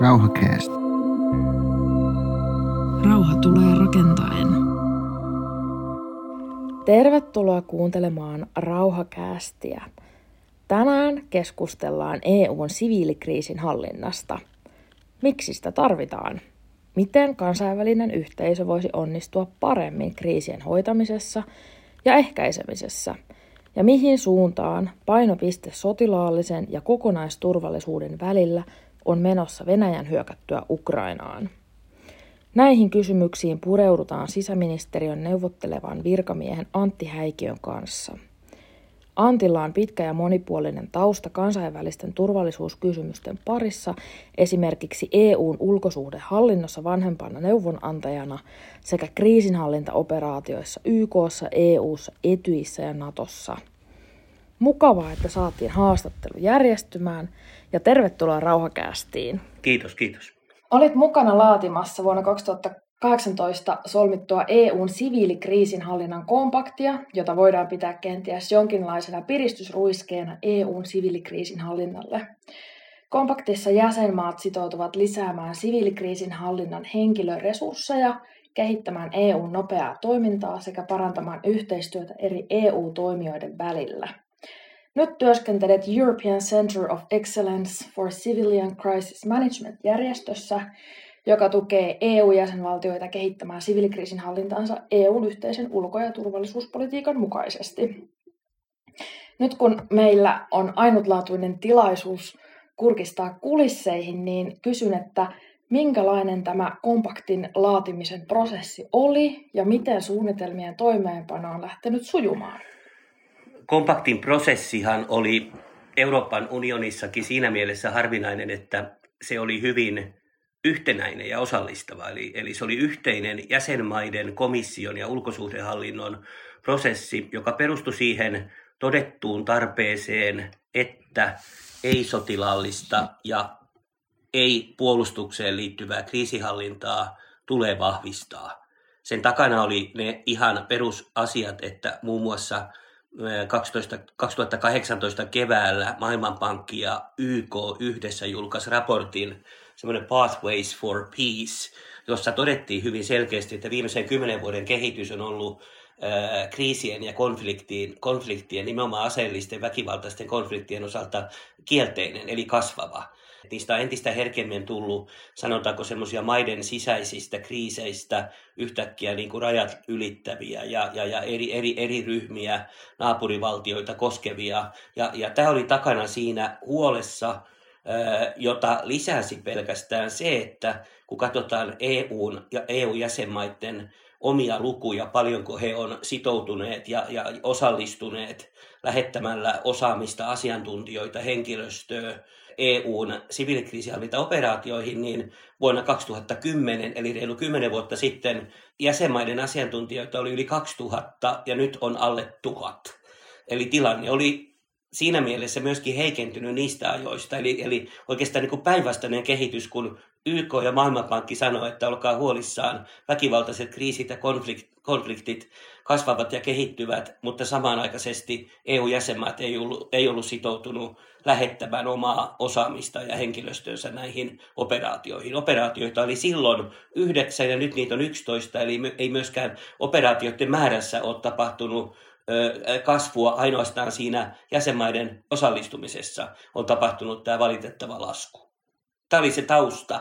Rauhakäästä. Rauha tulee rakentaen. Tervetuloa kuuntelemaan Rauhakäästiä. Tänään keskustellaan EUn siviilikriisin hallinnasta. Miksi sitä tarvitaan? Miten kansainvälinen yhteisö voisi onnistua paremmin kriisien hoitamisessa ja ehkäisemisessä? Ja mihin suuntaan painopiste sotilaallisen ja kokonaisturvallisuuden välillä on menossa Venäjän hyökättyä Ukrainaan? Näihin kysymyksiin pureudutaan sisäministeriön neuvottelevan virkamiehen Antti Häikiön kanssa. Antilla on pitkä ja monipuolinen tausta kansainvälisten turvallisuuskysymysten parissa, esimerkiksi EUn ulkosuhdehallinnossa vanhempana neuvonantajana sekä kriisinhallintaoperaatioissa YKssa, EUssa, Etyissä ja Natossa. Mukavaa, että saatiin haastattelu järjestymään ja tervetuloa Rauhakäästiin. Kiitos, kiitos. Olit mukana laatimassa vuonna 2018 solmittua EUn siviilikriisinhallinnan kompaktia, jota voidaan pitää kenties jonkinlaisena piristysruiskeena EUn siviilikriisinhallinnalle. Kompaktissa jäsenmaat sitoutuvat lisäämään siviilikriisinhallinnan henkilöresursseja, kehittämään EUn nopeaa toimintaa sekä parantamaan yhteistyötä eri EU-toimijoiden välillä. Nyt työskentelet European Center of Excellence for Civilian Crisis Management-järjestössä, joka tukee EU-jäsenvaltioita kehittämään siviilikriisinhallintaansa EUn yhteisen ulko- ja turvallisuuspolitiikan mukaisesti. Nyt kun meillä on ainutlaatuinen tilaisuus kurkistaa kulisseihin, niin kysyn, että minkälainen tämä kompaktin laatimisen prosessi oli ja miten suunnitelmien toimeenpano on lähtenyt sujumaan? Kompaktin prosessihan oli Euroopan unionissakin siinä mielessä harvinainen, että se oli hyvin yhtenäinen ja osallistava. Eli, eli se oli yhteinen jäsenmaiden, komission ja ulkosuhdehallinnon prosessi, joka perustui siihen todettuun tarpeeseen, että ei-sotilaallista ja ei-puolustukseen liittyvää kriisihallintaa tulee vahvistaa. Sen takana oli ne ihan perusasiat, että muun muassa 12, 2018 keväällä Maailmanpankki ja YK yhdessä julkaisi raportin, semmoinen Pathways for Peace, jossa todettiin hyvin selkeästi, että viimeisen kymmenen vuoden kehitys on ollut kriisien ja konfliktien, konfliktien, nimenomaan aseellisten väkivaltaisten konfliktien osalta kielteinen, eli kasvava. Niistä on entistä herkemmin tullut, sanotaanko semmoisia maiden sisäisistä kriiseistä yhtäkkiä niin kuin rajat ylittäviä ja, ja, ja eri, eri, eri ryhmiä, naapurivaltioita koskevia. Ja, ja tämä oli takana siinä huolessa, jota lisäsi pelkästään se, että kun katsotaan EUn ja EU-jäsenmaiden omia lukuja, paljonko he on sitoutuneet ja, ja osallistuneet lähettämällä osaamista, asiantuntijoita, henkilöstöä EUn siviilikriisihallintaoperaatioihin, niin vuonna 2010, eli reilu 10 vuotta sitten, jäsenmaiden asiantuntijoita oli yli 2000 ja nyt on alle 1000. Eli tilanne oli siinä mielessä myöskin heikentynyt niistä ajoista. Eli, eli oikeastaan niin päinvastainen kehitys, kun YK ja Maailmanpankki sanoi, että olkaa huolissaan, väkivaltaiset kriisit ja konflikt, konfliktit kasvavat ja kehittyvät, mutta samanaikaisesti EU-jäsenmaat ei ollut, ei ollut sitoutunut lähettämään omaa osaamista ja henkilöstönsä näihin operaatioihin. Operaatioita oli silloin yhdeksän ja nyt niitä on yksitoista, eli ei myöskään operaatioiden määrässä ole tapahtunut kasvua ainoastaan siinä jäsenmaiden osallistumisessa on tapahtunut tämä valitettava lasku. Tämä oli se tausta,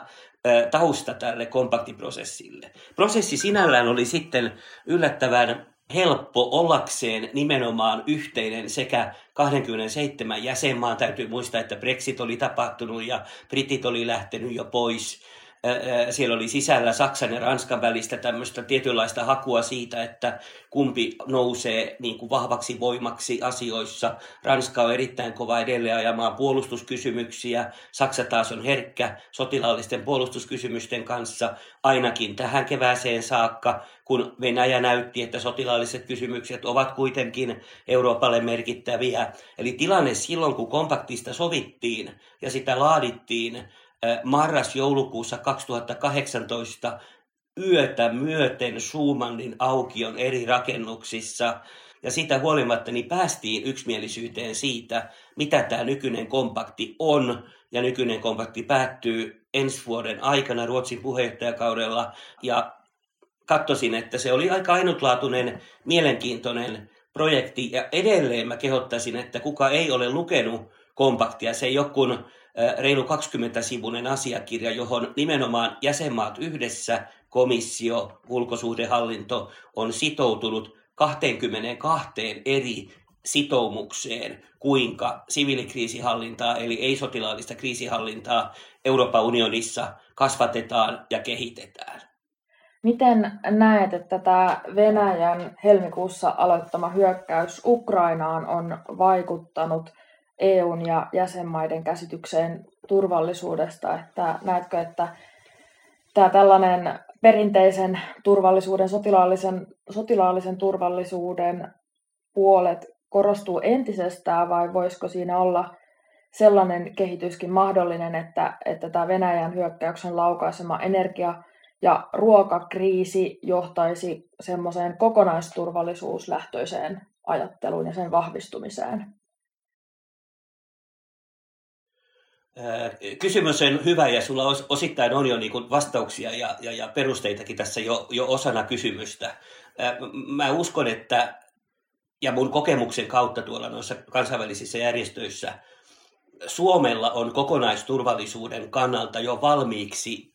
tausta tälle kompaktiprosessille. Prosessi sinällään oli sitten yllättävän helppo ollakseen nimenomaan yhteinen sekä 27 jäsenmaan. Täytyy muistaa, että Brexit oli tapahtunut ja Britit oli lähtenyt jo pois siellä oli sisällä Saksan ja Ranskan välistä tämmöistä tietynlaista hakua siitä, että kumpi nousee niin kuin vahvaksi voimaksi asioissa. Ranska on erittäin kova edelleen ajamaan puolustuskysymyksiä. Saksa taas on herkkä sotilaallisten puolustuskysymysten kanssa ainakin tähän kevääseen saakka, kun Venäjä näytti, että sotilaalliset kysymykset ovat kuitenkin Euroopalle merkittäviä. Eli tilanne silloin, kun kompaktista sovittiin ja sitä laadittiin, marras-joulukuussa 2018 yötä myöten Schumannin aukion eri rakennuksissa Ja siitä huolimatta niin päästiin yksimielisyyteen siitä, mitä tämä nykyinen kompakti on. Ja nykyinen kompakti päättyy ensi vuoden aikana Ruotsin puheenjohtajakaudella. Ja katsoisin, että se oli aika ainutlaatuinen, mielenkiintoinen projekti. Ja edelleen mä kehottaisin, että kuka ei ole lukenut kompaktia, se ei ole kuin reilu 20-sivuinen asiakirja, johon nimenomaan jäsenmaat yhdessä, komissio, ulkosuhdehallinto on sitoutunut 22 eri sitoumukseen, kuinka siviilikriisihallintaa, eli ei-sotilaallista kriisihallintaa Euroopan unionissa kasvatetaan ja kehitetään. Miten näet, että tämä Venäjän helmikuussa aloittama hyökkäys Ukrainaan on vaikuttanut EUn ja jäsenmaiden käsitykseen turvallisuudesta? Että näetkö, että tämä tällainen perinteisen turvallisuuden, sotilaallisen, sotilaallisen turvallisuuden puolet korostuu entisestään vai voisiko siinä olla sellainen kehityskin mahdollinen, että, että tämä Venäjän hyökkäyksen laukaisema energia- ja ruokakriisi johtaisi semmoiseen kokonaisturvallisuuslähtöiseen ajatteluun ja sen vahvistumiseen? Kysymys on hyvä ja sulla osittain on jo niin vastauksia ja, ja, ja perusteitakin tässä jo, jo osana kysymystä. Mä uskon, että ja mun kokemuksen kautta tuolla noissa kansainvälisissä järjestöissä Suomella on kokonaisturvallisuuden kannalta jo valmiiksi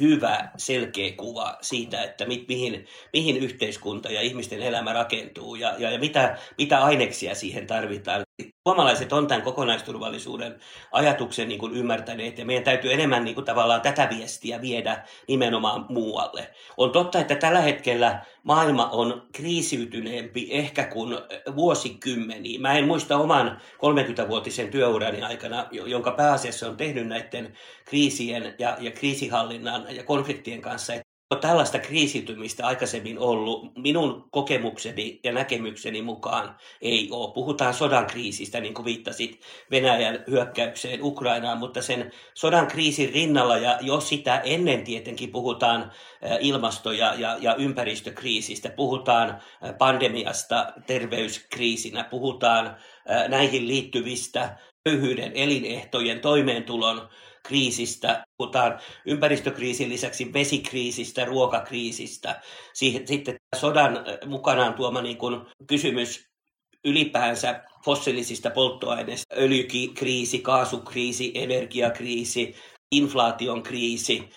hyvä, selkeä kuva siitä, että mi, mihin, mihin yhteiskunta ja ihmisten elämä rakentuu ja, ja, ja mitä, mitä aineksia siihen tarvitaan. Suomalaiset on tämän kokonaisturvallisuuden ajatuksen niin kuin ymmärtäneet ja meidän täytyy enemmän niin kuin tavallaan tätä viestiä viedä nimenomaan muualle. On totta, että tällä hetkellä maailma on kriisiytyneempi ehkä kuin vuosikymmeniä. Mä en muista oman 30-vuotisen työurani aikana, jonka pääasiassa on tehnyt näiden kriisien ja, ja kriisihallinnan ja konfliktien kanssa, tällaista kriisitymistä aikaisemmin ollut. Minun kokemukseni ja näkemykseni mukaan ei ole. Puhutaan sodan kriisistä, niin kuin viittasit Venäjän hyökkäykseen Ukrainaan, mutta sen sodan kriisin rinnalla ja jo sitä ennen tietenkin puhutaan ilmasto- ja, ja, ja ympäristökriisistä, puhutaan pandemiasta terveyskriisinä, puhutaan näihin liittyvistä köyhyyden, elinehtojen, toimeentulon kriisistä, puhutaan ympäristökriisin lisäksi vesikriisistä, ruokakriisistä. Sitten sodan mukanaan tuoma niin kuin kysymys ylipäänsä fossiilisista polttoaineista, öljykriisi, kaasukriisi, energiakriisi, inflaation kriisi,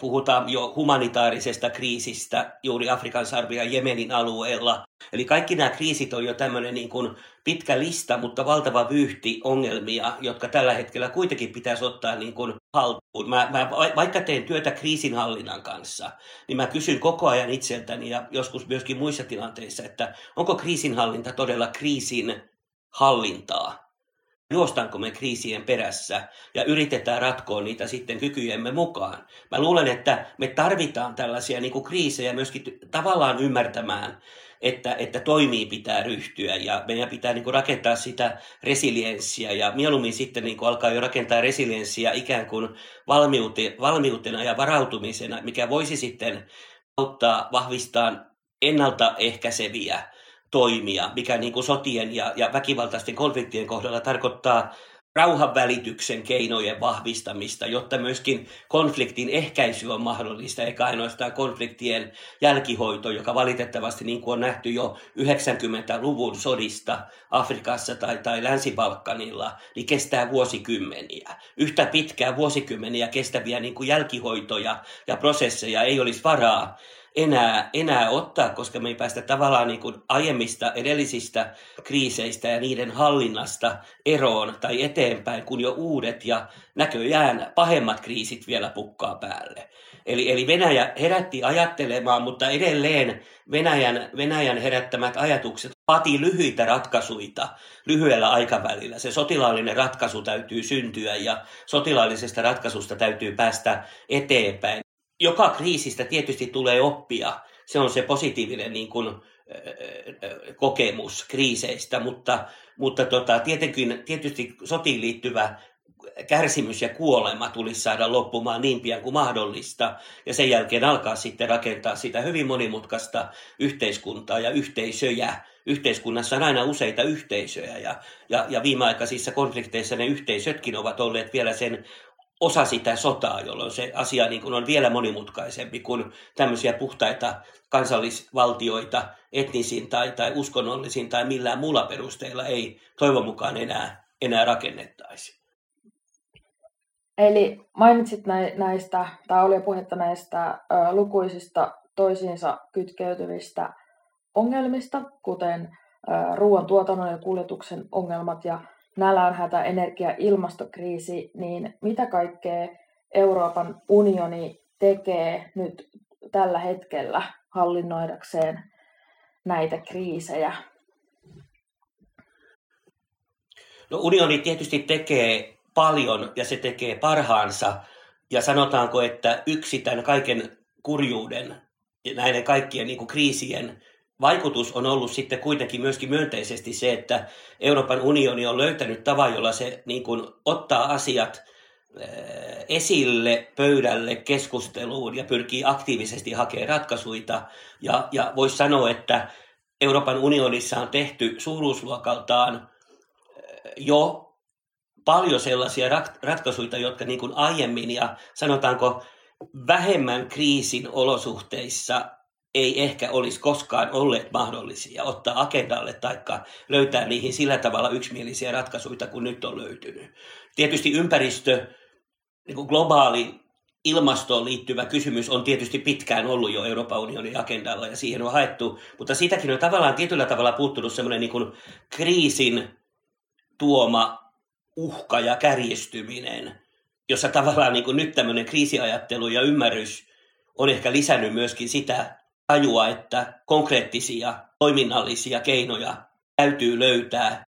puhutaan jo humanitaarisesta kriisistä juuri Afrikan sarvi ja Jemenin alueella. Eli kaikki nämä kriisit on jo tämmöinen niin kuin pitkä lista, mutta valtava vyyhti ongelmia, jotka tällä hetkellä kuitenkin pitäisi ottaa niin kuin haltuun. Mä, mä, vaikka teen työtä kriisinhallinnan kanssa, niin mä kysyn koko ajan itseltäni ja joskus myöskin muissa tilanteissa, että onko kriisinhallinta todella kriisin hallintaa? juostaanko me kriisien perässä ja yritetään ratkoa niitä sitten kykyjemme mukaan. Mä luulen, että me tarvitaan tällaisia niin kuin kriisejä myöskin tavallaan ymmärtämään, että, että toimii pitää ryhtyä ja meidän pitää niin kuin rakentaa sitä resilienssiä ja mieluummin sitten niin kuin alkaa jo rakentaa resilienssiä ikään kuin valmiute, valmiutena ja varautumisena, mikä voisi sitten auttaa vahvistaa ennaltaehkäiseviä toimia, mikä niin kuin sotien ja, ja väkivaltaisten konfliktien kohdalla tarkoittaa rauhanvälityksen keinojen vahvistamista, jotta myöskin konfliktin ehkäisy on mahdollista, eikä ainoastaan konfliktien jälkihoito, joka valitettavasti niin kuin on nähty jo 90-luvun sodista Afrikassa tai, tai Länsi-Balkanilla, niin kestää vuosikymmeniä. Yhtä pitkää vuosikymmeniä kestäviä niin kuin jälkihoitoja ja prosesseja ei olisi varaa enää, enää ottaa, koska me ei päästä tavallaan niin kuin aiemmista edellisistä kriiseistä ja niiden hallinnasta eroon tai eteenpäin, kun jo uudet ja näköjään pahemmat kriisit vielä pukkaa päälle. Eli, eli Venäjä herätti ajattelemaan, mutta edelleen Venäjän, Venäjän herättämät ajatukset vaatii lyhyitä ratkaisuja lyhyellä aikavälillä. Se sotilaallinen ratkaisu täytyy syntyä ja sotilaallisesta ratkaisusta täytyy päästä eteenpäin joka kriisistä tietysti tulee oppia. Se on se positiivinen niin kuin, kokemus kriiseistä, mutta, mutta tota, tietenkin, tietysti sotiin liittyvä kärsimys ja kuolema tulisi saada loppumaan niin pian kuin mahdollista. Ja sen jälkeen alkaa sitten rakentaa sitä hyvin monimutkaista yhteiskuntaa ja yhteisöjä. Yhteiskunnassa on aina useita yhteisöjä ja, ja, ja viimeaikaisissa konflikteissa ne yhteisötkin ovat olleet vielä sen osa sitä sotaa, jolloin se asia niin kuin on vielä monimutkaisempi kuin tämmöisiä puhtaita kansallisvaltioita etnisin tai, tai uskonnollisin tai millään muulla perusteella ei toivon mukaan enää, enää rakennettaisi. Eli mainitsit näistä, tai oli puhetta näistä lukuisista toisiinsa kytkeytyvistä ongelmista, kuten ruoan tuotannon ja kuljetuksen ongelmat ja nälänhätä, energia- ilmastokriisi, niin mitä kaikkea Euroopan unioni tekee nyt tällä hetkellä hallinnoidakseen näitä kriisejä? No unioni tietysti tekee paljon ja se tekee parhaansa. Ja sanotaanko, että yksi tämän kaiken kurjuuden ja näiden kaikkien niin kuin kriisien vaikutus on ollut sitten kuitenkin myöskin myönteisesti se, että Euroopan unioni on löytänyt tavan, jolla se niin kuin ottaa asiat eh, esille pöydälle keskusteluun ja pyrkii aktiivisesti hakemaan ratkaisuja. Ja, ja voisi sanoa, että Euroopan unionissa on tehty suuruusluokaltaan eh, jo paljon sellaisia ratkaisuja, jotka niin kuin aiemmin ja sanotaanko vähemmän kriisin olosuhteissa ei ehkä olisi koskaan olleet mahdollisia ottaa agendalle tai löytää niihin sillä tavalla yksimielisiä ratkaisuja kuin nyt on löytynyt. Tietysti ympäristö, niin kuin globaali ilmastoon liittyvä kysymys on tietysti pitkään ollut jo Euroopan unionin agendalla ja siihen on haettu, mutta siitäkin on tavallaan tietyllä tavalla puuttunut semmoinen niin kriisin tuoma uhka ja kärjistyminen, jossa tavallaan niin kuin nyt tämmöinen kriisiajattelu ja ymmärrys on ehkä lisännyt myöskin sitä tajua, että konkreettisia toiminnallisia keinoja täytyy löytää.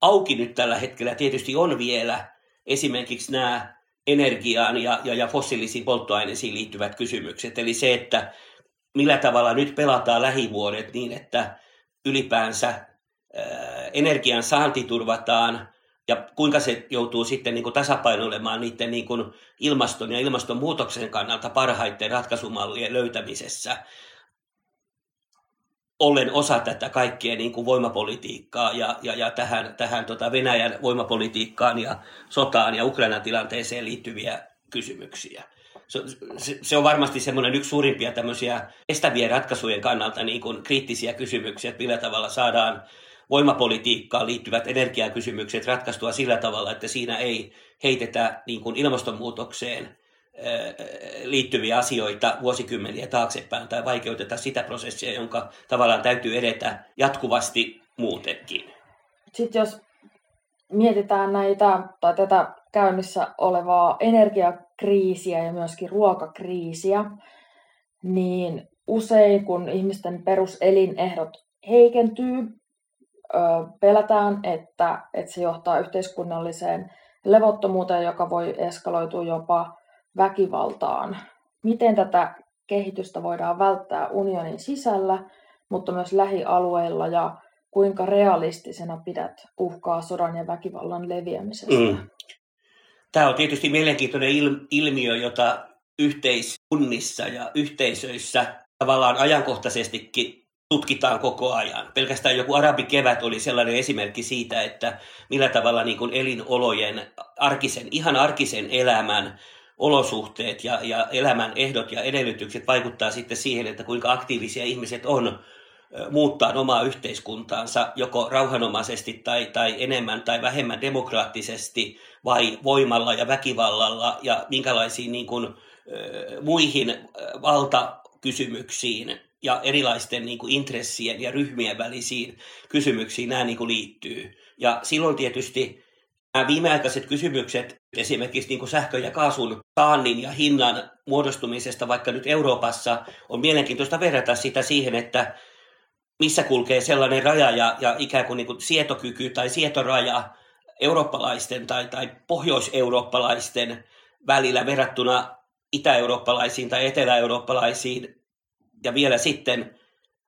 Auki nyt tällä hetkellä tietysti on vielä esimerkiksi nämä energiaan ja, ja, ja fossiilisiin polttoaineisiin liittyvät kysymykset. Eli se, että millä tavalla nyt pelataan lähivuodet niin, että ylipäänsä ää, energian saanti turvataan ja kuinka se joutuu sitten niin kuin tasapainoilemaan niiden niin kuin ilmaston ja ilmastonmuutoksen kannalta parhaiten ratkaisumallien löytämisessä ollen osa tätä kaikkea niin kuin voimapolitiikkaa ja, ja, ja tähän, tähän tota Venäjän voimapolitiikkaan ja sotaan ja Ukrainan tilanteeseen liittyviä kysymyksiä. Se, se, se on varmasti semmoinen yksi suurimpia tämmöisiä estävien ratkaisujen kannalta niin kuin kriittisiä kysymyksiä, että millä tavalla saadaan voimapolitiikkaan liittyvät energiakysymykset ratkaistua sillä tavalla, että siinä ei heitetä niin kuin ilmastonmuutokseen liittyviä asioita vuosikymmeniä taaksepäin tai vaikeuteta sitä prosessia, jonka tavallaan täytyy edetä jatkuvasti muutenkin. Sitten jos mietitään näitä tai tätä käynnissä olevaa energiakriisiä ja myöskin ruokakriisiä, niin usein kun ihmisten peruselinehdot heikentyy, pelätään, että, että se johtaa yhteiskunnalliseen levottomuuteen, joka voi eskaloitua jopa väkivaltaan. Miten tätä kehitystä voidaan välttää unionin sisällä, mutta myös lähialueilla ja kuinka realistisena pidät uhkaa sodan ja väkivallan leviämisestä? Mm. Tämä on tietysti mielenkiintoinen ilmiö, jota yhteiskunnissa ja yhteisöissä tavallaan ajankohtaisestikin tutkitaan koko ajan. Pelkästään joku arabikevät oli sellainen esimerkki siitä, että millä tavalla niin kuin elinolojen, arkisen, ihan arkisen elämän olosuhteet ja, ja elämän ehdot ja edellytykset vaikuttaa sitten siihen, että kuinka aktiivisia ihmiset on muuttaa omaa yhteiskuntaansa joko rauhanomaisesti tai, tai enemmän tai vähemmän demokraattisesti vai voimalla ja väkivallalla ja minkälaisiin niin kuin, muihin valtakysymyksiin ja erilaisten niin kuin intressien ja ryhmien välisiin kysymyksiin nämä niin kuin liittyy. Ja silloin tietysti nämä viimeaikaiset kysymykset esimerkiksi niin kuin sähkön ja kaasun saannin ja hinnan muodostumisesta vaikka nyt Euroopassa on mielenkiintoista verrata sitä siihen, että missä kulkee sellainen raja ja, ja ikään kuin, niin kuin sietokyky tai sietoraja eurooppalaisten tai, tai pohjoiseurooppalaisten välillä verrattuna itä-eurooppalaisiin tai etelä-eurooppalaisiin. Ja vielä sitten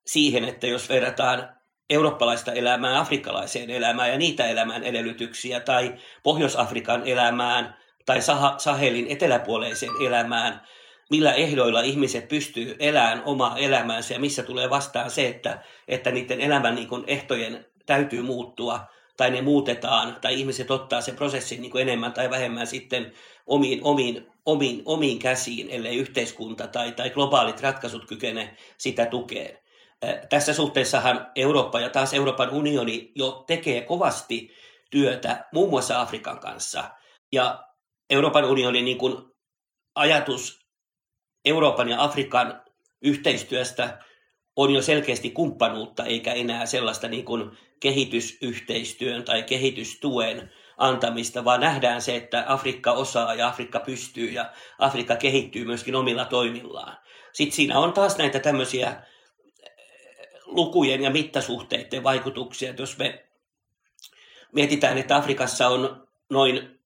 siihen, että jos verrataan eurooppalaista elämää afrikkalaiseen elämään ja niitä elämän edellytyksiä tai Pohjois-Afrikan elämään tai Sahelin eteläpuoleiseen elämään, millä ehdoilla ihmiset pystyy elämään omaa elämäänsä ja missä tulee vastaan se, että, että niiden elämän niin kuin ehtojen täytyy muuttua tai ne muutetaan tai ihmiset ottaa sen prosessin niin kuin enemmän tai vähemmän sitten omiin, omiin, omiin, omiin käsiin, ellei yhteiskunta tai, tai globaalit ratkaisut kykene sitä tukeen. Tässä suhteessahan Eurooppa ja taas Euroopan unioni jo tekee kovasti työtä muun muassa Afrikan kanssa. Ja Euroopan unionin niin kuin ajatus Euroopan ja Afrikan yhteistyöstä on jo selkeästi kumppanuutta, eikä enää sellaista niin kuin kehitysyhteistyön tai kehitystuen antamista, vaan nähdään se, että Afrikka osaa ja Afrikka pystyy ja Afrikka kehittyy myöskin omilla toimillaan. Sitten siinä on taas näitä tämmöisiä lukujen ja mittasuhteiden vaikutuksia. Että jos me mietitään, että Afrikassa on noin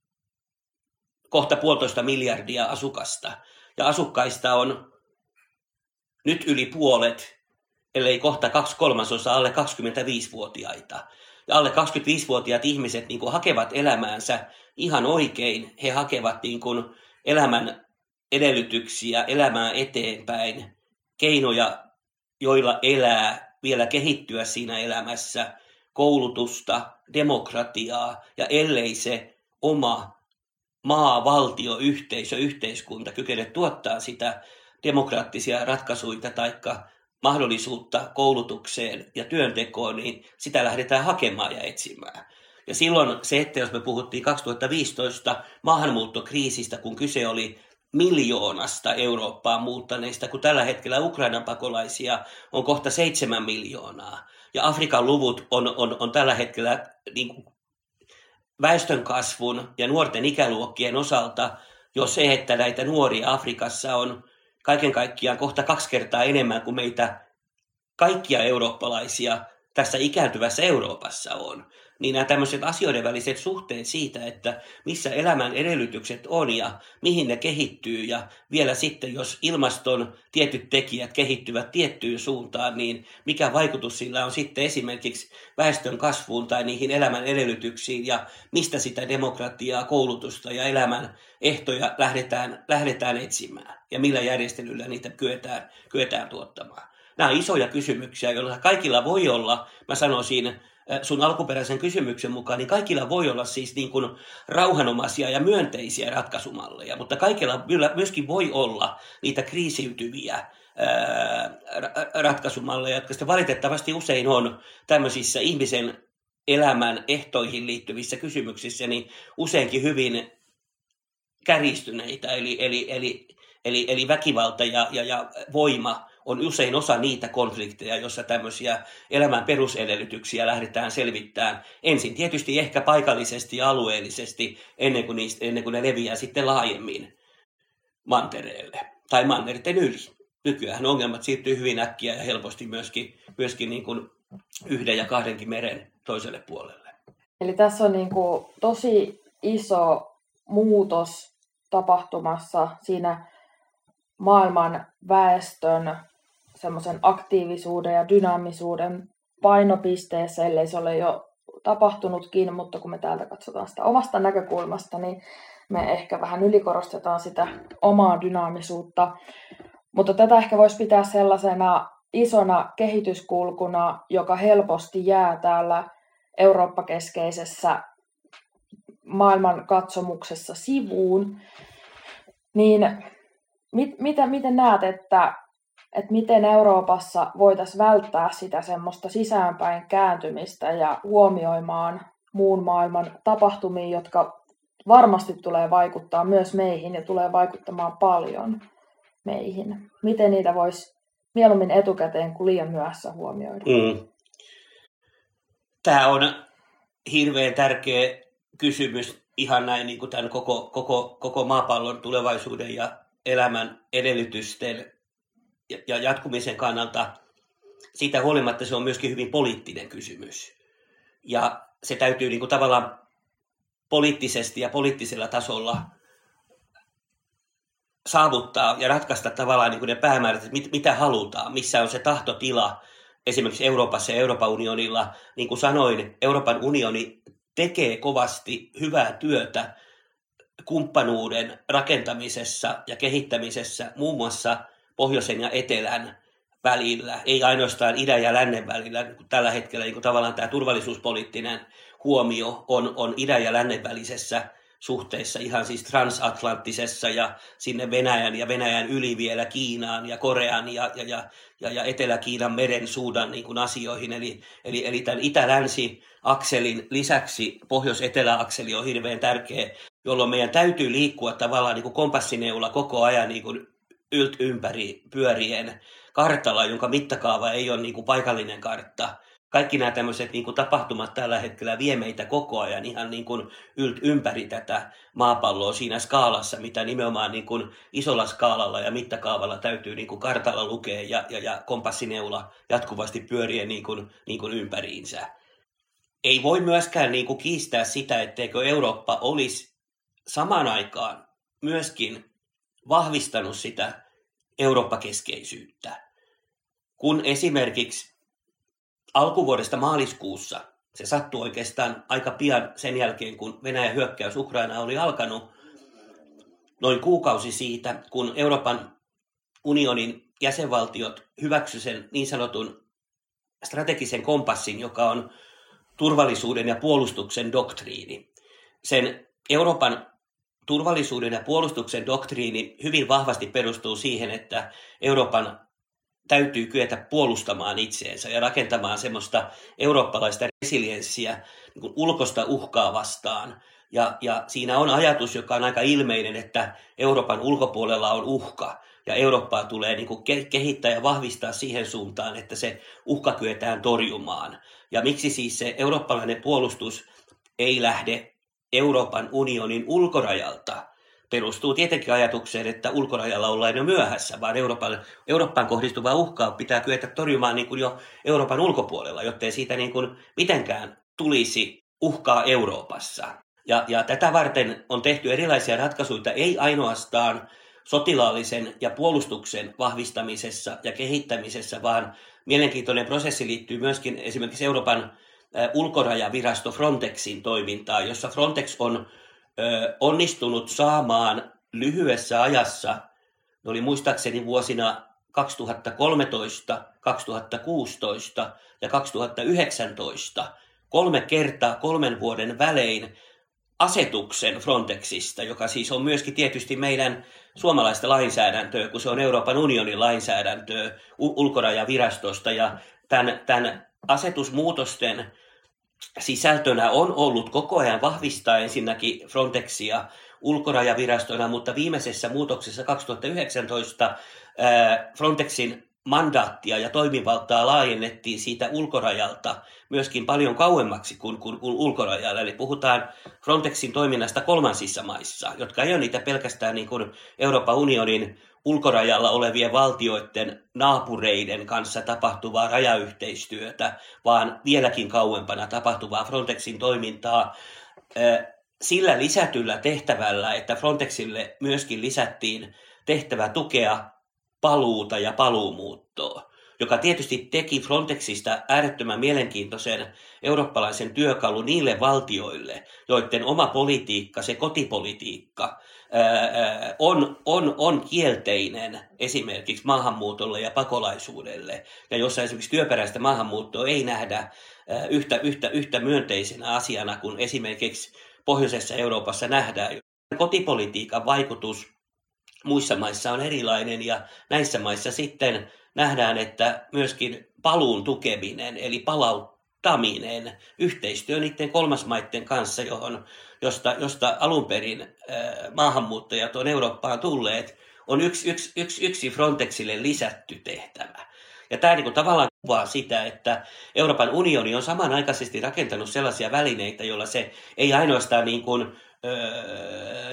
kohta puolitoista miljardia asukasta, ja asukkaista on nyt yli puolet, ellei kohta kaksi kolmasosa alle 25-vuotiaita. Ja alle 25-vuotiaat ihmiset niin kuin hakevat elämäänsä ihan oikein. He hakevat niin kuin elämän edellytyksiä, elämää eteenpäin, keinoja, joilla elää vielä kehittyä siinä elämässä, koulutusta, demokratiaa ja ellei se oma maa, valtio, yhteisö, yhteiskunta kykene tuottaa sitä demokraattisia ratkaisuja tai mahdollisuutta koulutukseen ja työntekoon, niin sitä lähdetään hakemaan ja etsimään. Ja silloin se, että jos me puhuttiin 2015 maahanmuuttokriisistä, kun kyse oli miljoonasta Eurooppaan muuttaneista, kun tällä hetkellä Ukrainan pakolaisia on kohta seitsemän miljoonaa. Ja Afrikan luvut on, on, on tällä hetkellä niin kuin väestönkasvun ja nuorten ikäluokkien osalta jo se, että näitä nuoria Afrikassa on kaiken kaikkiaan kohta kaksi kertaa enemmän kuin meitä kaikkia eurooppalaisia tässä ikääntyvässä Euroopassa on niin nämä tämmöiset asioiden väliset suhteet siitä, että missä elämän edellytykset on ja mihin ne kehittyy ja vielä sitten, jos ilmaston tietyt tekijät kehittyvät tiettyyn suuntaan, niin mikä vaikutus sillä on sitten esimerkiksi väestön kasvuun tai niihin elämän edellytyksiin ja mistä sitä demokratiaa, koulutusta ja elämän ehtoja lähdetään, lähdetään etsimään ja millä järjestelyllä niitä kyetään, kyetään tuottamaan. Nämä on isoja kysymyksiä, joilla kaikilla voi olla, mä sanoisin, sun alkuperäisen kysymyksen mukaan, niin kaikilla voi olla siis niin kuin rauhanomaisia ja myönteisiä ratkaisumalleja, mutta kaikilla myöskin voi olla niitä kriisiytyviä ratkaisumalleja, jotka sitten valitettavasti usein on tämmöisissä ihmisen elämän ehtoihin liittyvissä kysymyksissä, niin useinkin hyvin kärjistyneitä, eli, eli, eli, eli, eli väkivalta ja, ja, ja voima on usein osa niitä konflikteja, joissa tämmöisiä elämän perusedellytyksiä lähdetään selvittämään. Ensin tietysti ehkä paikallisesti ja alueellisesti, ennen kuin, niistä, ennen kuin ne leviää sitten laajemmin mantereelle tai mannerten yli. Nykyään ongelmat siirtyy hyvin äkkiä ja helposti myöskin, myöskin niin kuin yhden ja kahdenkin meren toiselle puolelle. Eli tässä on niin kuin tosi iso muutos tapahtumassa siinä maailman väestön semmoisen aktiivisuuden ja dynaamisuuden painopisteessä, ellei se ole jo tapahtunutkin, mutta kun me täältä katsotaan sitä omasta näkökulmasta, niin me ehkä vähän ylikorostetaan sitä omaa dynaamisuutta. Mutta tätä ehkä voisi pitää sellaisena isona kehityskulkuna, joka helposti jää täällä Eurooppa-keskeisessä maailman katsomuksessa sivuun. Niin mit, mitä, miten näet, että että miten Euroopassa voitaisiin välttää sitä semmoista sisäänpäin kääntymistä ja huomioimaan muun maailman tapahtumia, jotka varmasti tulee vaikuttaa myös meihin ja tulee vaikuttamaan paljon meihin. Miten niitä voisi mieluummin etukäteen kuin liian myöhässä huomioida? Mm. Tämä on hirveän tärkeä kysymys ihan näin niin kuin tämän koko, koko, koko maapallon tulevaisuuden ja elämän edellytysten ja jatkumisen kannalta siitä huolimatta se on myöskin hyvin poliittinen kysymys. Ja se täytyy niin kuin tavallaan poliittisesti ja poliittisella tasolla saavuttaa ja ratkaista tavallaan niin kuin ne päämäärät, mit, mitä halutaan, missä on se tahtotila esimerkiksi Euroopassa ja Euroopan unionilla. Niin kuin sanoin, Euroopan unioni tekee kovasti hyvää työtä kumppanuuden rakentamisessa ja kehittämisessä muun muassa pohjoisen ja etelän välillä, ei ainoastaan idän ja lännen välillä. Tällä hetkellä niin tavallaan tämä turvallisuuspoliittinen huomio on, on idän ja lännen välisessä suhteessa ihan siis transatlanttisessa ja sinne Venäjän ja Venäjän yli vielä Kiinaan ja Korean ja, ja, ja, ja, ja Etelä-Kiinan meren suudan niin kuin asioihin. Eli, eli, eli tämän itä-länsi-akselin lisäksi pohjois-etelä-akseli on hirveän tärkeä, jolloin meidän täytyy liikkua tavallaan niin kuin kompassineula koko ajan niin kuin ylt ympäri pyörien kartalla, jonka mittakaava ei ole niin kuin paikallinen kartta, kaikki nämä tämmöiset niin kuin tapahtumat tällä hetkellä vie meitä koko ajan ihan niin kuin ympäri tätä maapalloa siinä skaalassa, mitä nimenomaan niin kuin isolla skaalalla ja mittakaavalla täytyy niin kuin kartalla lukea ja, ja, ja kompassineula jatkuvasti pyöriä niin kuin, niin kuin ympäriinsä. Ei voi myöskään niin kuin kiistää sitä, etteikö Eurooppa olisi samaan aikaan myöskin vahvistanut sitä Eurooppa-keskeisyyttä. Kun esimerkiksi alkuvuodesta maaliskuussa, se sattui oikeastaan aika pian sen jälkeen, kun Venäjän hyökkäys Ukraina oli alkanut, noin kuukausi siitä, kun Euroopan unionin jäsenvaltiot hyväksy sen niin sanotun strategisen kompassin, joka on turvallisuuden ja puolustuksen doktriini. Sen Euroopan turvallisuuden ja puolustuksen doktriini hyvin vahvasti perustuu siihen, että Euroopan täytyy kyetä puolustamaan itseensä ja rakentamaan semmoista eurooppalaista resilienssiä niin ulkosta uhkaa vastaan. Ja, ja siinä on ajatus, joka on aika ilmeinen, että Euroopan ulkopuolella on uhka ja Eurooppaa tulee niin kuin kehittää ja vahvistaa siihen suuntaan, että se uhka kyetään torjumaan. Ja miksi siis se eurooppalainen puolustus ei lähde Euroopan unionin ulkorajalta, perustuu tietenkin ajatukseen, että ulkorajalla ollaan jo myöhässä, vaan Euroopan, Eurooppaan kohdistuvaa uhkaa pitää kyetä torjumaan niin kuin jo Euroopan ulkopuolella, jottei siitä niin kuin mitenkään tulisi uhkaa Euroopassa. Ja, ja tätä varten on tehty erilaisia ratkaisuja, ei ainoastaan sotilaallisen ja puolustuksen vahvistamisessa ja kehittämisessä, vaan mielenkiintoinen prosessi liittyy myöskin esimerkiksi Euroopan ulkorajavirasto Frontexin toimintaan, jossa Frontex on onnistunut saamaan lyhyessä ajassa, ne oli muistaakseni vuosina 2013, 2016 ja 2019, kolme kertaa kolmen vuoden välein asetuksen Frontexista, joka siis on myöskin tietysti meidän suomalaista lainsäädäntöä, kun se on Euroopan unionin lainsäädäntöä ulkorajavirastosta. Ja tämän, tämän asetusmuutosten sisältönä on ollut koko ajan vahvistaa ensinnäkin Frontexia ulkorajavirastona, mutta viimeisessä muutoksessa 2019 Frontexin mandaattia ja toimivaltaa laajennettiin siitä ulkorajalta myöskin paljon kauemmaksi kuin, kuin ulkorajalla. Eli puhutaan Frontexin toiminnasta kolmansissa maissa, jotka ei ole niitä pelkästään niin kuin Euroopan unionin ulkorajalla olevien valtioiden naapureiden kanssa tapahtuvaa rajayhteistyötä, vaan vieläkin kauempana tapahtuvaa Frontexin toimintaa. Sillä lisätyllä tehtävällä, että Frontexille myöskin lisättiin tehtävä tukea paluuta ja paluumuuttoa, joka tietysti teki Frontexista äärettömän mielenkiintoisen eurooppalaisen työkalu niille valtioille, joiden oma politiikka, se kotipolitiikka, on, on, on kielteinen esimerkiksi maahanmuutolle ja pakolaisuudelle, ja jossa esimerkiksi työperäistä maahanmuuttoa ei nähdä yhtä, yhtä, yhtä myönteisenä asiana kuin esimerkiksi pohjoisessa Euroopassa nähdään. Kotipolitiikan vaikutus muissa maissa on erilainen ja näissä maissa sitten nähdään, että myöskin paluun tukeminen eli palauttaminen, yhteistyö niiden kolmasmaiden kanssa, johon, josta, josta alun perin maahanmuuttajat on Eurooppaan tulleet, on yksi, yksi, yksi, yksi Frontexille lisätty tehtävä. Ja tämä niin kuin tavallaan kuvaa sitä, että Euroopan unioni on samanaikaisesti rakentanut sellaisia välineitä, joilla se ei ainoastaan niin kuin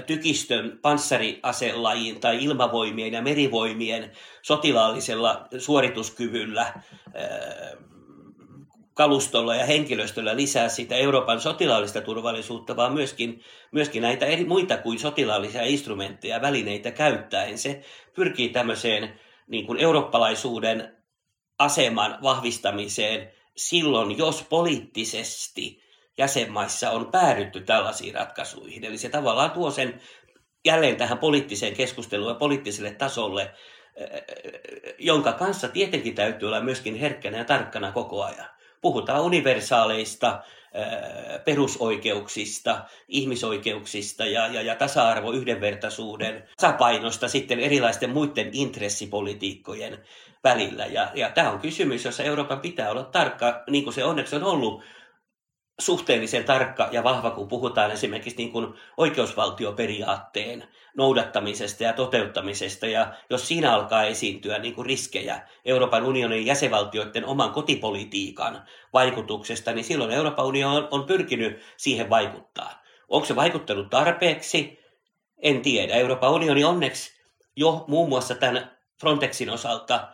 tykistön panssariaselajin tai ilmavoimien ja merivoimien sotilaallisella suorituskyvyllä, kalustolla ja henkilöstöllä lisää sitä Euroopan sotilaallista turvallisuutta, vaan myöskin, myöskin näitä eri, muita kuin sotilaallisia instrumentteja ja välineitä käyttäen. Se pyrkii tämmöiseen niin kuin eurooppalaisuuden aseman vahvistamiseen silloin, jos poliittisesti jäsenmaissa on päädytty tällaisiin ratkaisuihin. Eli se tavallaan tuo sen jälleen tähän poliittiseen keskusteluun ja poliittiselle tasolle, jonka kanssa tietenkin täytyy olla myöskin herkkänä ja tarkkana koko ajan. Puhutaan universaaleista perusoikeuksista, ihmisoikeuksista ja, ja, ja tasa-arvo, yhdenvertaisuuden tasapainosta sitten erilaisten muiden intressipolitiikkojen välillä. Ja, ja tämä on kysymys, jossa Euroopan pitää olla tarkka, niin kuin se onneksi on ollut suhteellisen tarkka ja vahva, kun puhutaan esimerkiksi niin kuin oikeusvaltioperiaatteen noudattamisesta ja toteuttamisesta. Ja jos siinä alkaa esiintyä niin kuin riskejä Euroopan unionin jäsenvaltioiden oman kotipolitiikan vaikutuksesta, niin silloin Euroopan unioni on, on pyrkinyt siihen vaikuttaa. Onko se vaikuttanut tarpeeksi? En tiedä. Euroopan unioni onneksi jo muun muassa tämän Frontexin osalta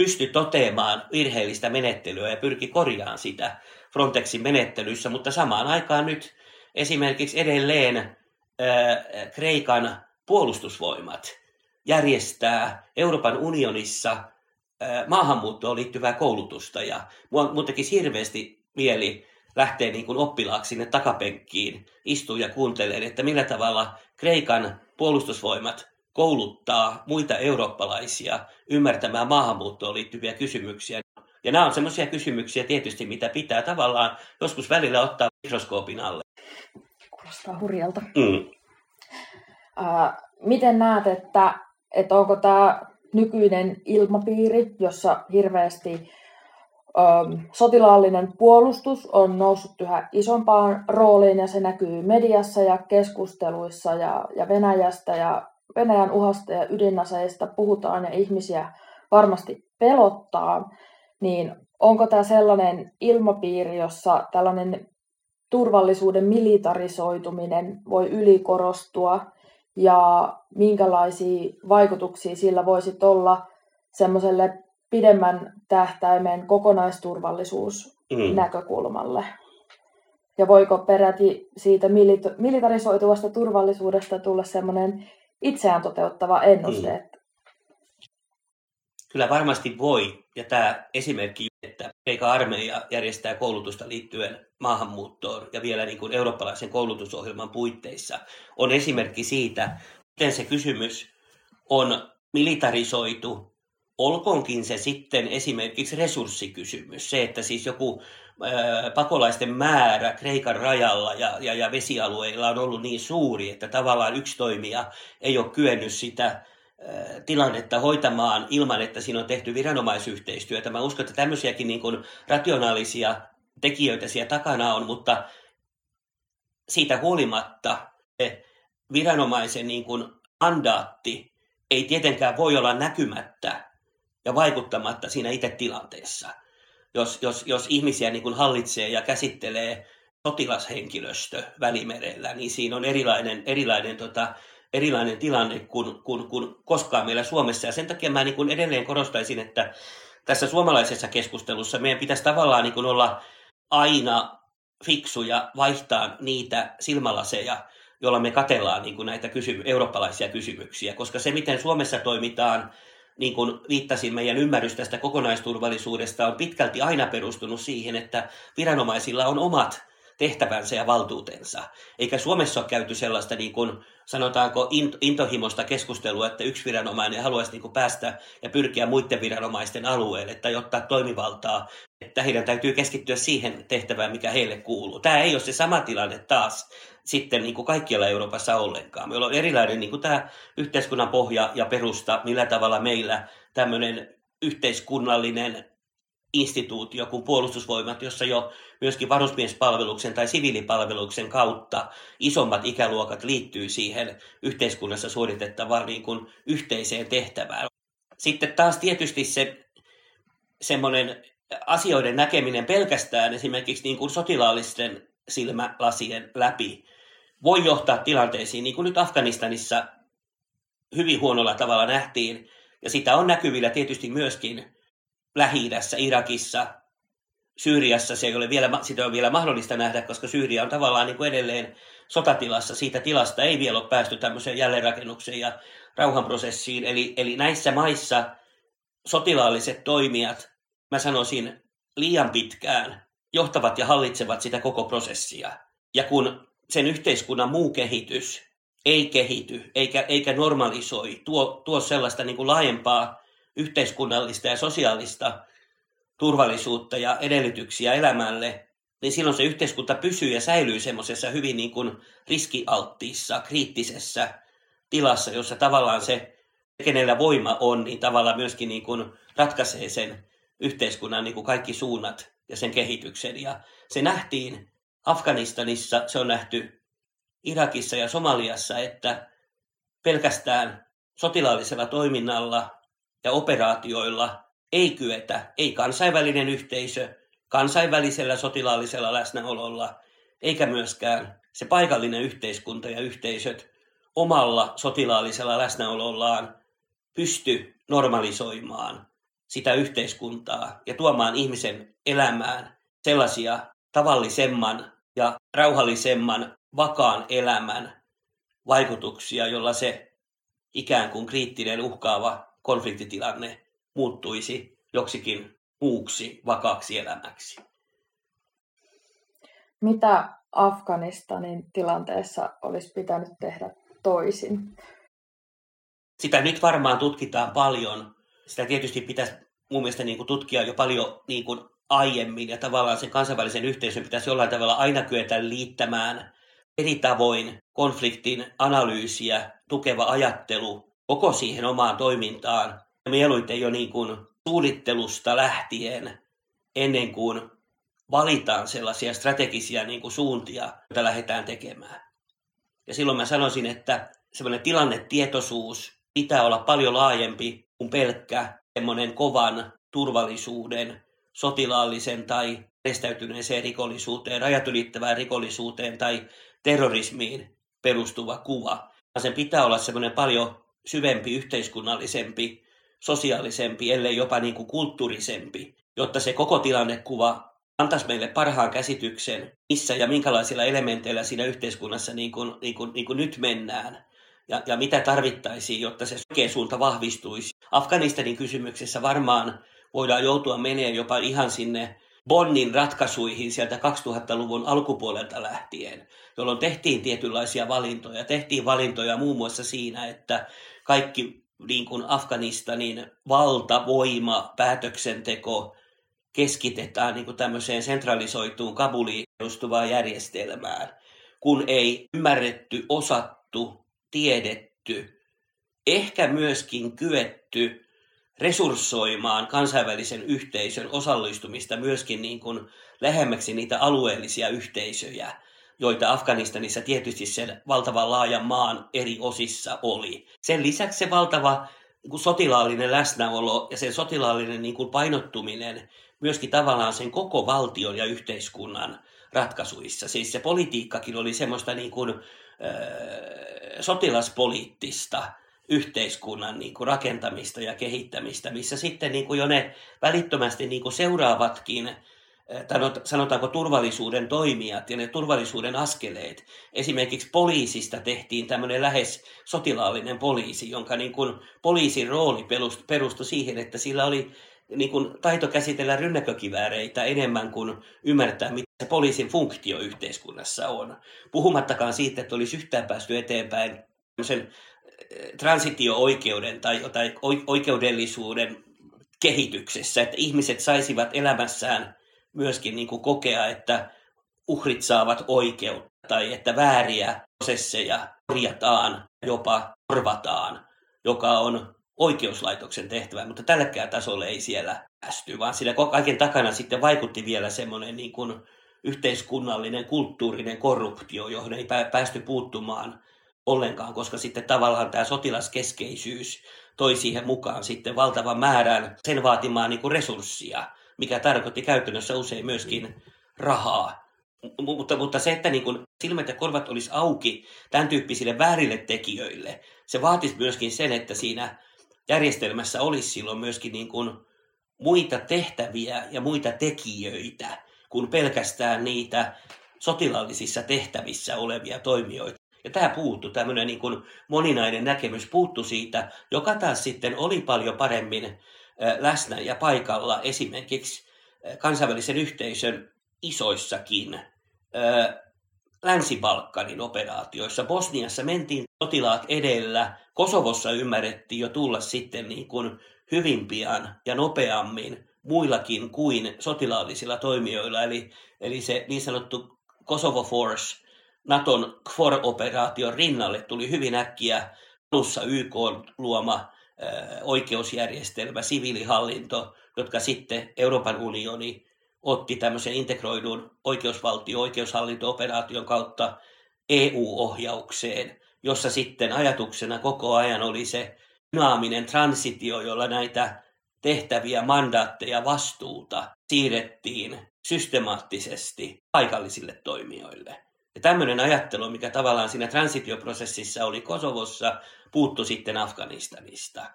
pystyi toteamaan virheellistä menettelyä ja pyrki korjaamaan sitä Frontexin menettelyssä, mutta samaan aikaan nyt esimerkiksi edelleen äh, Kreikan puolustusvoimat järjestää Euroopan unionissa äh, maahanmuuttoon liittyvää koulutusta ja mun tekisi hirveästi mieli lähteä niin oppilaaksi sinne takapenkkiin, istuu ja kuuntelee, että millä tavalla Kreikan puolustusvoimat kouluttaa muita eurooppalaisia ymmärtämään maahanmuuttoon liittyviä kysymyksiä. Ja nämä on sellaisia kysymyksiä tietysti, mitä pitää tavallaan joskus välillä ottaa mikroskoopin alle. Kuulostaa hurjalta. Mm. Äh, miten näet, että, että onko tämä nykyinen ilmapiiri, jossa hirveästi ähm, sotilaallinen puolustus on noussut yhä isompaan rooliin ja se näkyy mediassa ja keskusteluissa ja, ja Venäjästä ja Venäjän uhasta ja ydinaseista puhutaan ja ihmisiä varmasti pelottaa, niin onko tämä sellainen ilmapiiri, jossa tällainen turvallisuuden militarisoituminen voi ylikorostua ja minkälaisia vaikutuksia sillä voisi olla semmoiselle pidemmän tähtäimen kokonaisturvallisuusnäkökulmalle? Mm. Ja voiko peräti siitä militarisoituvasta turvallisuudesta tulla semmoinen itseään toteuttava ennuste? Mm. Kyllä varmasti voi. Ja tämä esimerkki, että Kreikan armeija järjestää koulutusta liittyen maahanmuuttoon ja vielä niin kuin eurooppalaisen koulutusohjelman puitteissa, on esimerkki siitä, miten se kysymys on militarisoitu, olkoonkin se sitten esimerkiksi resurssikysymys. Se, että siis joku pakolaisten määrä Kreikan rajalla ja, ja, ja vesialueilla on ollut niin suuri, että tavallaan yksi toimija ei ole kyennyt sitä tilannetta hoitamaan ilman, että siinä on tehty viranomaisyhteistyötä. Mä uskon, että tämmöisiäkin niin kuin rationaalisia tekijöitä siellä takana on, mutta siitä huolimatta se viranomaisen niin kuin mandaatti ei tietenkään voi olla näkymättä ja vaikuttamatta siinä itse tilanteessa. Jos, jos, jos ihmisiä niin kuin hallitsee ja käsittelee sotilashenkilöstö välimerellä, niin siinä on erilainen, erilainen tota, erilainen tilanne kuin, kuin, kuin koskaan meillä Suomessa. Ja sen takia mä niin kuin edelleen korostaisin, että tässä suomalaisessa keskustelussa meidän pitäisi tavallaan niin kuin olla aina fiksuja vaihtaa niitä silmälaseja, joilla me katellaan niin kuin näitä kysy- eurooppalaisia kysymyksiä. Koska se, miten Suomessa toimitaan, niin kuin viittasin, meidän ymmärrys tästä kokonaisturvallisuudesta on pitkälti aina perustunut siihen, että viranomaisilla on omat tehtävänsä ja valtuutensa. Eikä Suomessa ole käyty sellaista niin kuin sanotaanko intohimosta keskustelua, että yksi viranomainen haluaisi niin kuin päästä ja pyrkiä muiden viranomaisten alueelle tai ottaa toimivaltaa, että heidän täytyy keskittyä siihen tehtävään, mikä heille kuuluu. Tämä ei ole se sama tilanne taas sitten niin kuin kaikkialla Euroopassa ollenkaan. Meillä on erilainen niin kuin tämä yhteiskunnan pohja ja perusta, millä tavalla meillä tämmöinen yhteiskunnallinen instituutio kuin puolustusvoimat, jossa jo myöskin varusmiespalveluksen tai siviilipalveluksen kautta isommat ikäluokat liittyy siihen yhteiskunnassa suoritettavaan niin kuin yhteiseen tehtävään. Sitten taas tietysti se semmoinen asioiden näkeminen pelkästään esimerkiksi niin kuin sotilaallisten silmälasien läpi voi johtaa tilanteisiin, niin kuin nyt Afganistanissa hyvin huonolla tavalla nähtiin, ja sitä on näkyvillä tietysti myöskin lähi Irakissa, Syyriassa se ei ole vielä, sitä on vielä mahdollista nähdä, koska Syyria on tavallaan niin kuin edelleen sotatilassa. Siitä tilasta ei vielä ole päästy tämmöiseen jälleenrakennukseen ja rauhanprosessiin. Eli, eli näissä maissa sotilaalliset toimijat mä sanoisin, liian pitkään johtavat ja hallitsevat sitä koko prosessia. Ja kun sen yhteiskunnan muu kehitys ei kehity eikä, eikä normalisoi, tuo, tuo sellaista niin kuin laajempaa yhteiskunnallista ja sosiaalista turvallisuutta ja edellytyksiä elämälle, niin silloin se yhteiskunta pysyy ja säilyy semmoisessa hyvin niin kuin riskialttiissa, kriittisessä tilassa, jossa tavallaan se, kenellä voima on, niin tavallaan myöskin niin kuin ratkaisee sen yhteiskunnan niin kuin kaikki suunnat ja sen kehityksen. Ja se nähtiin Afganistanissa, se on nähty Irakissa ja Somaliassa, että pelkästään sotilaallisella toiminnalla ja operaatioilla ei kyetä, ei kansainvälinen yhteisö, kansainvälisellä sotilaallisella läsnäololla, eikä myöskään se paikallinen yhteiskunta ja yhteisöt omalla sotilaallisella läsnäolollaan pysty normalisoimaan sitä yhteiskuntaa ja tuomaan ihmisen elämään sellaisia tavallisemman ja rauhallisemman vakaan elämän vaikutuksia, jolla se ikään kuin kriittinen uhkaava konfliktitilanne muuttuisi joksikin muuksi vakaaksi elämäksi. Mitä Afganistanin tilanteessa olisi pitänyt tehdä toisin? Sitä nyt varmaan tutkitaan paljon. Sitä tietysti pitäisi mun mielestä niin kuin tutkia jo paljon niin kuin aiemmin ja tavallaan sen kansainvälisen yhteisön pitäisi jollain tavalla aina kyetä liittämään eri tavoin konfliktin analyysiä, tukeva ajattelu koko siihen omaan toimintaan. Mieluiten jo niin kuin suunnittelusta lähtien ennen kuin valitaan sellaisia strategisia niin kuin suuntia, joita lähdetään tekemään. Ja silloin mä sanoisin, että semmoinen tilannetietoisuus pitää olla paljon laajempi kuin pelkkä semmoinen kovan turvallisuuden, sotilaallisen tai järjestäytyneeseen rikollisuuteen, rajat ylittävään rikollisuuteen tai terrorismiin perustuva kuva. Sen pitää olla semmoinen paljon syvempi, yhteiskunnallisempi, sosiaalisempi, ellei jopa niin kuin kulttuurisempi, jotta se koko tilannekuva antaisi meille parhaan käsityksen, missä ja minkälaisilla elementeillä siinä yhteiskunnassa niin kuin, niin kuin, niin kuin nyt mennään ja, ja mitä tarvittaisiin, jotta se oikea suunta vahvistuisi. Afganistanin kysymyksessä varmaan voidaan joutua menemään jopa ihan sinne Bonnin ratkaisuihin sieltä 2000-luvun alkupuolelta lähtien, jolloin tehtiin tietynlaisia valintoja. Tehtiin valintoja muun muassa siinä, että kaikki niin kuin Afganistanin valta, voima, päätöksenteko keskitetään niin kuin tämmöiseen centralisoituun Kabuliin perustuvaan järjestelmään, kun ei ymmärretty, osattu, tiedetty, ehkä myöskin kyetty resurssoimaan kansainvälisen yhteisön osallistumista myöskin niin kuin lähemmäksi niitä alueellisia yhteisöjä, joita Afganistanissa tietysti sen valtavan laajan maan eri osissa oli. Sen lisäksi se valtava niin kuin sotilaallinen läsnäolo ja sen sotilaallinen niin kuin painottuminen myöskin tavallaan sen koko valtion ja yhteiskunnan ratkaisuissa. Siis se politiikkakin oli semmoista niin kuin, äh, sotilaspoliittista yhteiskunnan niin kuin rakentamista ja kehittämistä, missä sitten niin kuin jo ne välittömästi niin kuin seuraavatkin eh, sanotaanko turvallisuuden toimijat ja ne turvallisuuden askeleet. Esimerkiksi poliisista tehtiin tämmöinen lähes sotilaallinen poliisi, jonka niin kuin poliisin rooli perustui siihen, että sillä oli niin kuin taito käsitellä rynnäkökivääreitä enemmän kuin ymmärtää, mitä se poliisin funktio yhteiskunnassa on. Puhumattakaan siitä, että olisi yhtään päästy eteenpäin transitio-oikeuden tai, tai oikeudellisuuden kehityksessä, että ihmiset saisivat elämässään myöskin niin kuin kokea, että uhrit saavat oikeutta tai että vääriä prosesseja korjataan, jopa korvataan, joka on oikeuslaitoksen tehtävä, mutta tälläkään tasolla ei siellä päästy, vaan sillä kaiken takana sitten vaikutti vielä semmoinen niin kuin yhteiskunnallinen, kulttuurinen korruptio, johon ei päästy puuttumaan ollenkaan, koska sitten tavallaan tämä sotilaskeskeisyys toi siihen mukaan sitten valtavan määrän sen vaatimaa niin kuin resurssia, mikä tarkoitti käytännössä usein myöskin rahaa. Mutta, mutta se, että niin kuin silmät ja korvat olisi auki tämän tyyppisille väärille tekijöille, se vaatisi myöskin sen, että siinä järjestelmässä olisi silloin myöskin niin kuin muita tehtäviä ja muita tekijöitä kuin pelkästään niitä sotilaallisissa tehtävissä olevia toimijoita. Ja tämä puuttu, tämmöinen niin kuin moninainen näkemys puuttu siitä, joka taas sitten oli paljon paremmin läsnä ja paikalla esimerkiksi kansainvälisen yhteisön isoissakin Länsi-Balkanin operaatioissa. Bosniassa mentiin sotilaat edellä. Kosovossa ymmärrettiin jo tulla sitten niin kuin hyvin pian ja nopeammin muillakin kuin sotilaallisilla toimijoilla. Eli, eli se niin sanottu Kosovo Force Naton KFOR-operaation rinnalle tuli hyvin äkkiä alussa YK luoma oikeusjärjestelmä, siviilihallinto, jotka sitten Euroopan unioni otti tämmöisen integroidun oikeusvaltio- oikeushallinto-operaation kautta EU-ohjaukseen, jossa sitten ajatuksena koko ajan oli se dynaaminen transitio, jolla näitä tehtäviä, mandaatteja, vastuuta siirrettiin systemaattisesti paikallisille toimijoille. Ja tämmöinen ajattelu, mikä tavallaan siinä transitioprosessissa oli Kosovossa, puuttu sitten Afganistanista.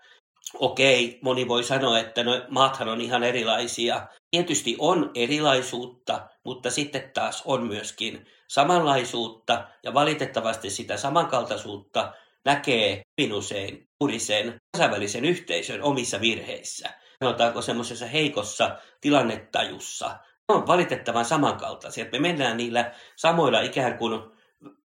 Okei, moni voi sanoa, että no, maathan on ihan erilaisia. Tietysti on erilaisuutta, mutta sitten taas on myöskin samanlaisuutta ja valitettavasti sitä samankaltaisuutta näkee hyvin usein juuri sen kansainvälisen yhteisön omissa virheissä. Sanotaanko semmoisessa heikossa tilannetajussa. On valitettavan samankaltaisia, me mennään niillä samoilla ikään kuin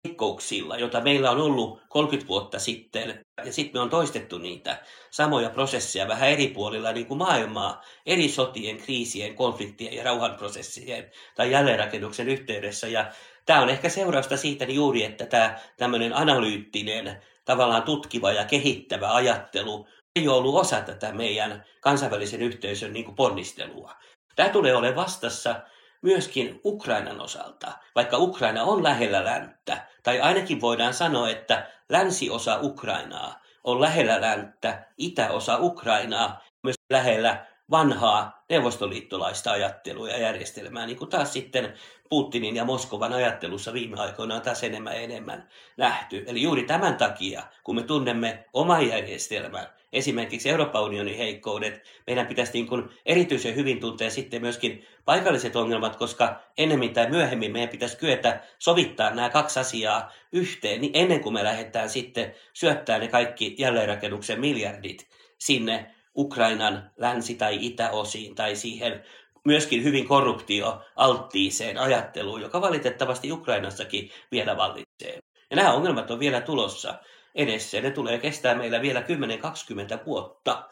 heikkouksilla, joita meillä on ollut 30 vuotta sitten, ja sitten me on toistettu niitä samoja prosesseja vähän eri puolilla niin kuin maailmaa, eri sotien, kriisien, konfliktien ja rauhanprosessien tai jälleenrakennuksen yhteydessä. Ja tämä on ehkä seurausta siitä juuri, että tämä tämmöinen analyyttinen, tavallaan tutkiva ja kehittävä ajattelu ei ole ollut osa tätä meidän kansainvälisen yhteisön niin kuin ponnistelua. Tämä tulee olemaan vastassa myöskin Ukrainan osalta, vaikka Ukraina on lähellä länttä, tai ainakin voidaan sanoa, että länsiosa Ukrainaa on lähellä länttä, itäosa Ukrainaa myös lähellä vanhaa neuvostoliittolaista ajattelua ja järjestelmää, niin kuin taas sitten Putinin ja Moskovan ajattelussa viime aikoina on taas enemmän ja enemmän nähty. Eli juuri tämän takia, kun me tunnemme oman järjestelmän, esimerkiksi Euroopan unionin heikkoudet, meidän pitäisi niin kuin erityisen hyvin tuntea sitten myöskin paikalliset ongelmat, koska ennemmin tai myöhemmin meidän pitäisi kyetä sovittaa nämä kaksi asiaa yhteen, niin ennen kuin me lähdetään sitten syöttää ne kaikki jälleenrakennuksen miljardit sinne Ukrainan länsi- tai itäosiin tai siihen myöskin hyvin korruptioalttiiseen ajatteluun, joka valitettavasti Ukrainassakin vielä vallitsee. Ja nämä ongelmat on vielä tulossa edessä ne tulee kestää meillä vielä 10-20 vuotta.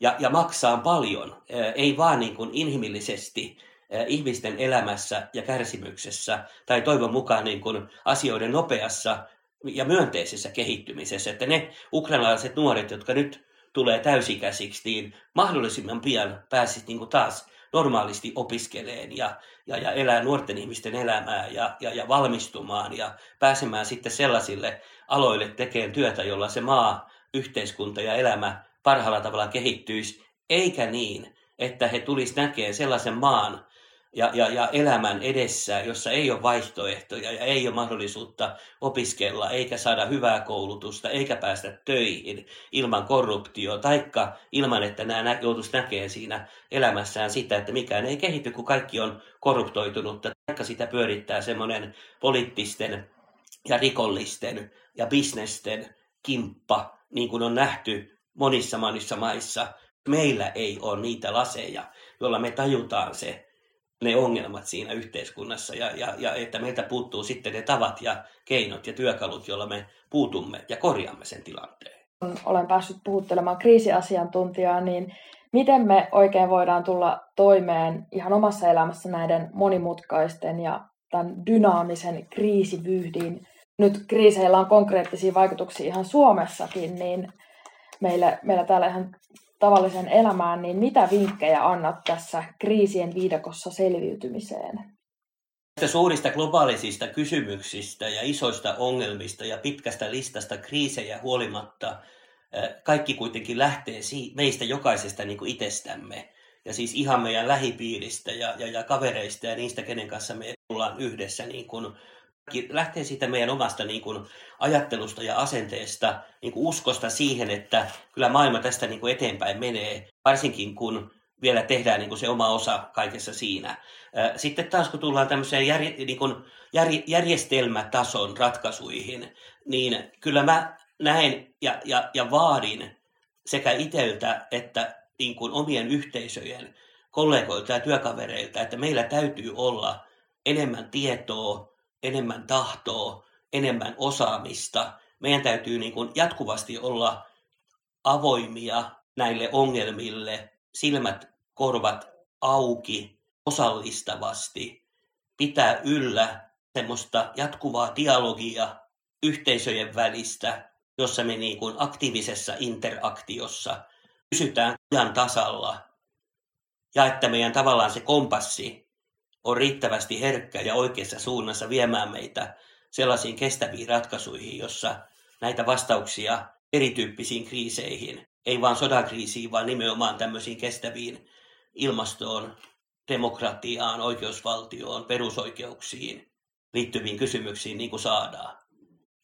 Ja, ja maksaa paljon, ei vaan niin kuin inhimillisesti ihmisten elämässä ja kärsimyksessä tai toivon mukaan niin kuin asioiden nopeassa ja myönteisessä kehittymisessä, että ne ukrainalaiset nuoret, jotka nyt tulee täysikäisiksi, niin mahdollisimman pian pääsisi niin kuin taas normaalisti opiskeleen ja, ja, ja elää nuorten ihmisten elämää ja, ja, ja valmistumaan ja pääsemään sitten sellaisille aloille tekemään työtä, jolla se maa, yhteiskunta ja elämä parhaalla tavalla kehittyisi, eikä niin, että he tulisi näkemään sellaisen maan, ja, ja, ja elämän edessä, jossa ei ole vaihtoehtoja ja ei ole mahdollisuutta opiskella, eikä saada hyvää koulutusta, eikä päästä töihin ilman korruptio, taikka ilman, että nämä joutuisi näkemään siinä elämässään sitä, että mikään ei kehity, kun kaikki on korruptoitunutta, taikka sitä pyörittää semmoinen poliittisten ja rikollisten ja bisnesten kimppa, niin kuin on nähty monissa monissa maissa. Meillä ei ole niitä laseja, joilla me tajutaan se, ne ongelmat siinä yhteiskunnassa ja, ja, ja että meiltä puuttuu sitten ne tavat ja keinot ja työkalut, joilla me puutumme ja korjaamme sen tilanteen. Kun olen päässyt puhuttelemaan kriisiasiantuntijaa, niin miten me oikein voidaan tulla toimeen ihan omassa elämässä näiden monimutkaisten ja tämän dynaamisen kriisivyyhdin. Nyt kriiseillä on konkreettisia vaikutuksia ihan Suomessakin, niin meillä, meillä täällä ihan tavallisen elämään, niin mitä vinkkejä annat tässä kriisien viidakossa selviytymiseen? Näistä suurista globaalisista kysymyksistä ja isoista ongelmista ja pitkästä listasta kriisejä huolimatta, kaikki kuitenkin lähtee meistä jokaisesta niin kuin itsestämme. Ja siis ihan meidän lähipiiristä ja, ja, ja kavereista ja niistä, kenen kanssa me ollaan yhdessä niin kuin lähtee siitä meidän omasta niin kuin, ajattelusta ja asenteesta, niin kuin uskosta siihen, että kyllä maailma tästä niin kuin, eteenpäin menee, varsinkin kun vielä tehdään niin kuin, se oma osa kaikessa siinä. Sitten taas kun tullaan tämmöiseen jär, niin kuin, jär, järjestelmätason ratkaisuihin, niin kyllä mä näen ja, ja, ja vaadin sekä iteltä että niin kuin omien yhteisöjen kollegoilta ja työkavereilta, että meillä täytyy olla enemmän tietoa, enemmän tahtoa, enemmän osaamista. Meidän täytyy niin kuin jatkuvasti olla avoimia näille ongelmille, silmät, korvat auki, osallistavasti, pitää yllä semmoista jatkuvaa dialogia yhteisöjen välistä, jossa me niin kuin aktiivisessa interaktiossa pysytään ajan tasalla ja että meidän tavallaan se kompassi on riittävästi herkkä ja oikeassa suunnassa viemään meitä sellaisiin kestäviin ratkaisuihin, jossa näitä vastauksia erityyppisiin kriiseihin, ei vain sodakriisiin, vaan nimenomaan tämmöisiin kestäviin ilmastoon, demokratiaan, oikeusvaltioon, perusoikeuksiin liittyviin kysymyksiin niin kuin saadaan.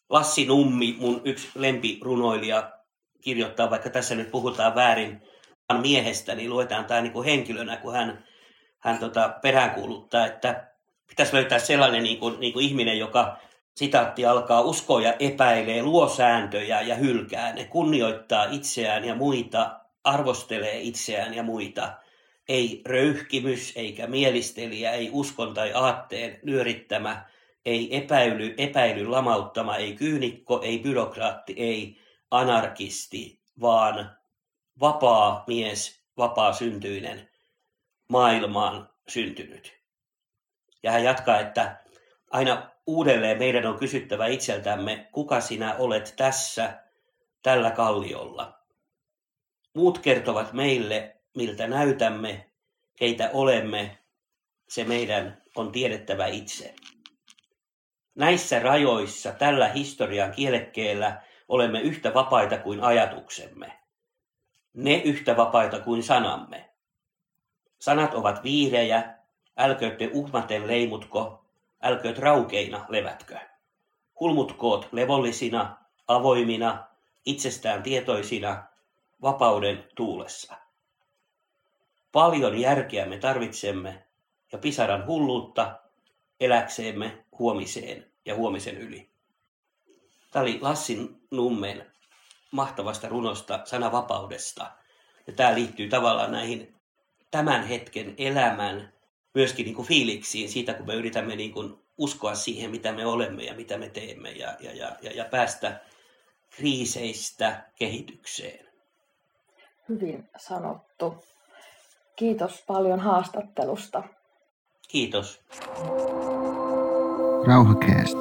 Lassi Nummi, mun yksi lempirunoilija, kirjoittaa, vaikka tässä nyt puhutaan väärin miehestä, niin luetaan tämä niin kuin henkilönä, kun hän, hän tota, peräänkuuluttaa, että pitäisi löytää sellainen niin kuin, niin kuin ihminen, joka sitaatti alkaa uskoa ja epäilee, luo sääntöjä ja hylkää. Ne kunnioittaa itseään ja muita, arvostelee itseään ja muita. Ei röyhkimys eikä mielistelijä, ei uskon tai aatteen nyörittämä, ei epäily, epäily lamauttama, ei kyynikko, ei byrokraatti, ei anarkisti, vaan vapaa mies, vapaa syntyinen, maailmaan syntynyt. Ja hän jatkaa, että aina uudelleen meidän on kysyttävä itseltämme, kuka sinä olet tässä, tällä kalliolla. Muut kertovat meille, miltä näytämme, keitä olemme, se meidän on tiedettävä itse. Näissä rajoissa, tällä historian kielekkeellä, olemme yhtä vapaita kuin ajatuksemme ne yhtä vapaita kuin sanamme. Sanat ovat viirejä, älköötte uhmaten leimutko, älkööt raukeina levätkö. Hulmutkoot levollisina, avoimina, itsestään tietoisina, vapauden tuulessa. Paljon järkeä me tarvitsemme ja pisaran hulluutta eläkseemme huomiseen ja huomisen yli. Tämä oli Lassin Nummen mahtavasta runosta, sanavapaudesta. Ja tämä liittyy tavallaan näihin tämän hetken elämän myöskin niin kuin fiiliksiin siitä, kun me yritämme niin kuin uskoa siihen, mitä me olemme ja mitä me teemme ja, ja, ja, ja, ja päästä kriiseistä kehitykseen. Hyvin sanottu. Kiitos paljon haastattelusta. Kiitos. Rauhakeesta.